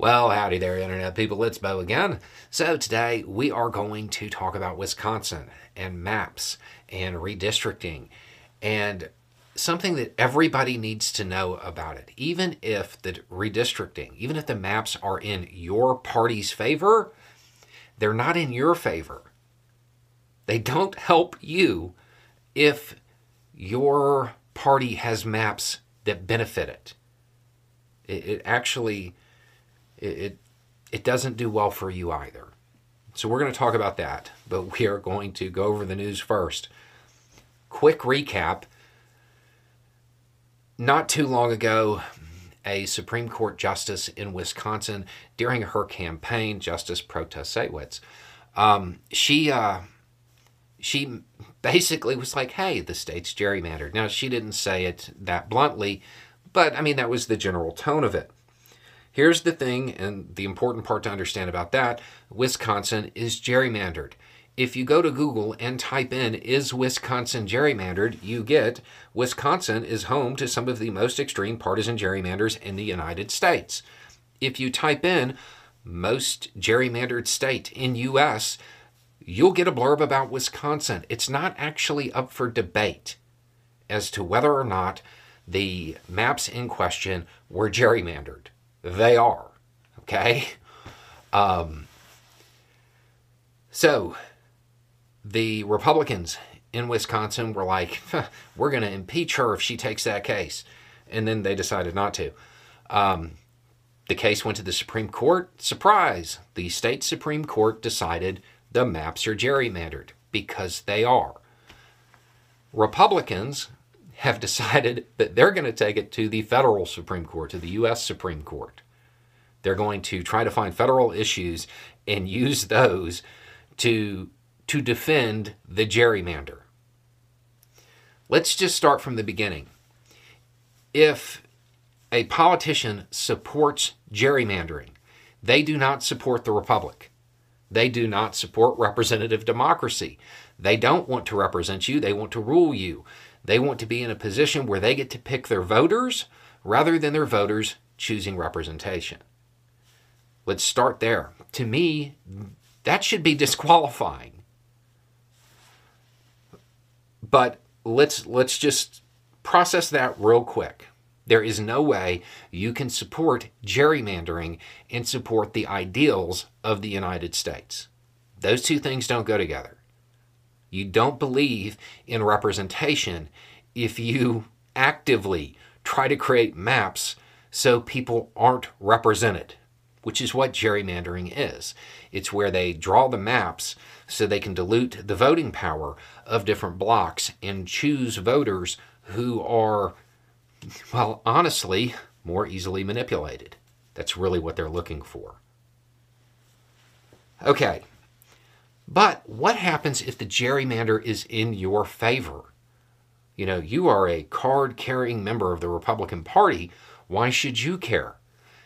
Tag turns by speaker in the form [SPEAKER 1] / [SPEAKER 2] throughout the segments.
[SPEAKER 1] Well, howdy there, Internet people. It's Beau again. So, today we are going to talk about Wisconsin and maps and redistricting and something that everybody needs to know about it. Even if the redistricting, even if the maps are in your party's favor, they're not in your favor. They don't help you if your party has maps that benefit it. It, it actually it, it, it doesn't do well for you either. So we're going to talk about that, but we are going to go over the news first. Quick recap. Not too long ago, a Supreme Court justice in Wisconsin, during her campaign, Justice Protasiewicz, um, she uh, she basically was like, "Hey, the state's gerrymandered." Now she didn't say it that bluntly, but I mean that was the general tone of it. Here's the thing, and the important part to understand about that Wisconsin is gerrymandered. If you go to Google and type in, is Wisconsin gerrymandered, you get Wisconsin is home to some of the most extreme partisan gerrymanders in the United States. If you type in, most gerrymandered state in U.S., you'll get a blurb about Wisconsin. It's not actually up for debate as to whether or not the maps in question were gerrymandered. They are. Okay? Um, so, the Republicans in Wisconsin were like, we're going to impeach her if she takes that case. And then they decided not to. Um, the case went to the Supreme Court. Surprise! The state Supreme Court decided the maps are gerrymandered because they are. Republicans have decided that they're going to take it to the federal Supreme Court, to the U.S. Supreme Court. They're going to try to find federal issues and use those to, to defend the gerrymander. Let's just start from the beginning. If a politician supports gerrymandering, they do not support the Republic. They do not support representative democracy. They don't want to represent you, they want to rule you. They want to be in a position where they get to pick their voters rather than their voters choosing representation. Let's start there. To me, that should be disqualifying. But let's let's just process that real quick. There is no way you can support gerrymandering and support the ideals of the United States. Those two things don't go together. You don't believe in representation if you actively try to create maps so people aren't represented, which is what gerrymandering is. It's where they draw the maps so they can dilute the voting power of different blocks and choose voters who are, well, honestly, more easily manipulated. That's really what they're looking for. Okay, but what happens if the gerrymander is in your favor? You know, you are a card carrying member of the Republican Party. Why should you care?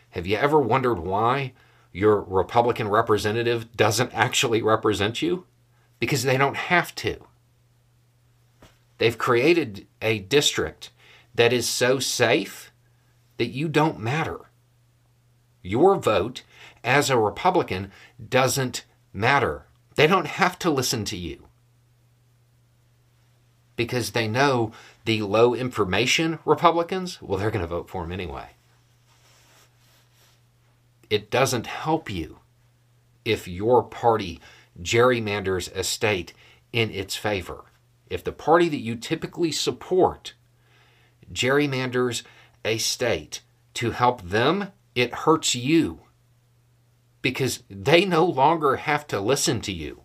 [SPEAKER 1] Have you ever wondered why your Republican representative doesn't actually represent you? Because they don't have to. They've created a district that is so safe that you don't matter. Your vote as a Republican doesn't matter. They don't have to listen to you because they know the low information Republicans, well, they're going to vote for them anyway. It doesn't help you if your party gerrymanders a state in its favor. If the party that you typically support gerrymanders a state to help them, it hurts you because they no longer have to listen to you.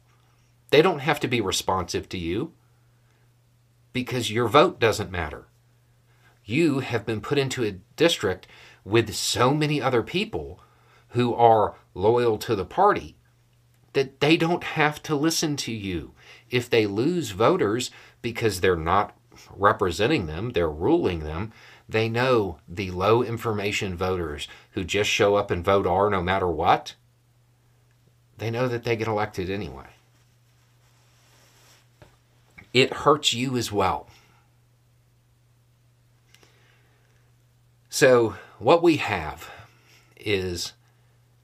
[SPEAKER 1] They don't have to be responsive to you because your vote doesn't matter. You have been put into a district with so many other people who are loyal to the party that they don't have to listen to you. If they lose voters because they're not representing them, they're ruling them, they know the low information voters who just show up and vote R no matter what, they know that they get elected anyway. It hurts you as well. So, what we have is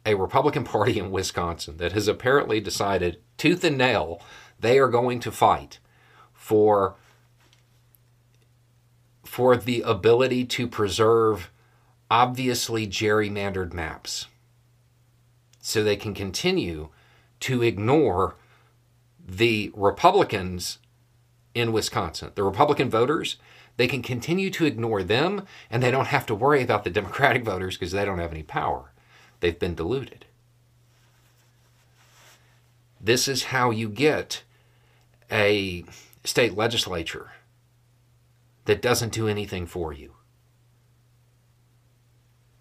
[SPEAKER 1] a Republican Party in Wisconsin that has apparently decided, tooth and nail, they are going to fight for for the ability to preserve obviously gerrymandered maps so they can continue to ignore the Republicans in Wisconsin, the Republican voters. They can continue to ignore them and they don't have to worry about the Democratic voters because they don't have any power. They've been diluted. This is how you get a state legislature that doesn't do anything for you.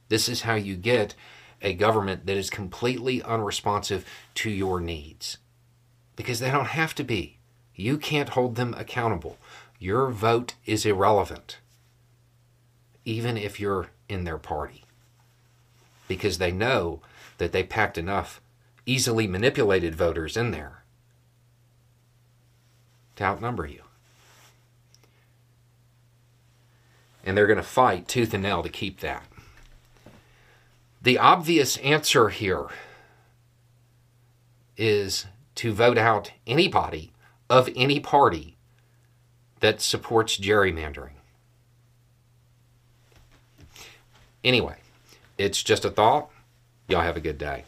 [SPEAKER 1] This is how you get a government that is completely unresponsive to your needs. Because they don't have to be. You can't hold them accountable. Your vote is irrelevant, even if you're in their party. Because they know that they packed enough easily manipulated voters in there to outnumber you. And they're going to fight tooth and nail to keep that. The obvious answer here is to vote out anybody of any party that supports gerrymandering. Anyway, it's just a thought. Y'all have a good day.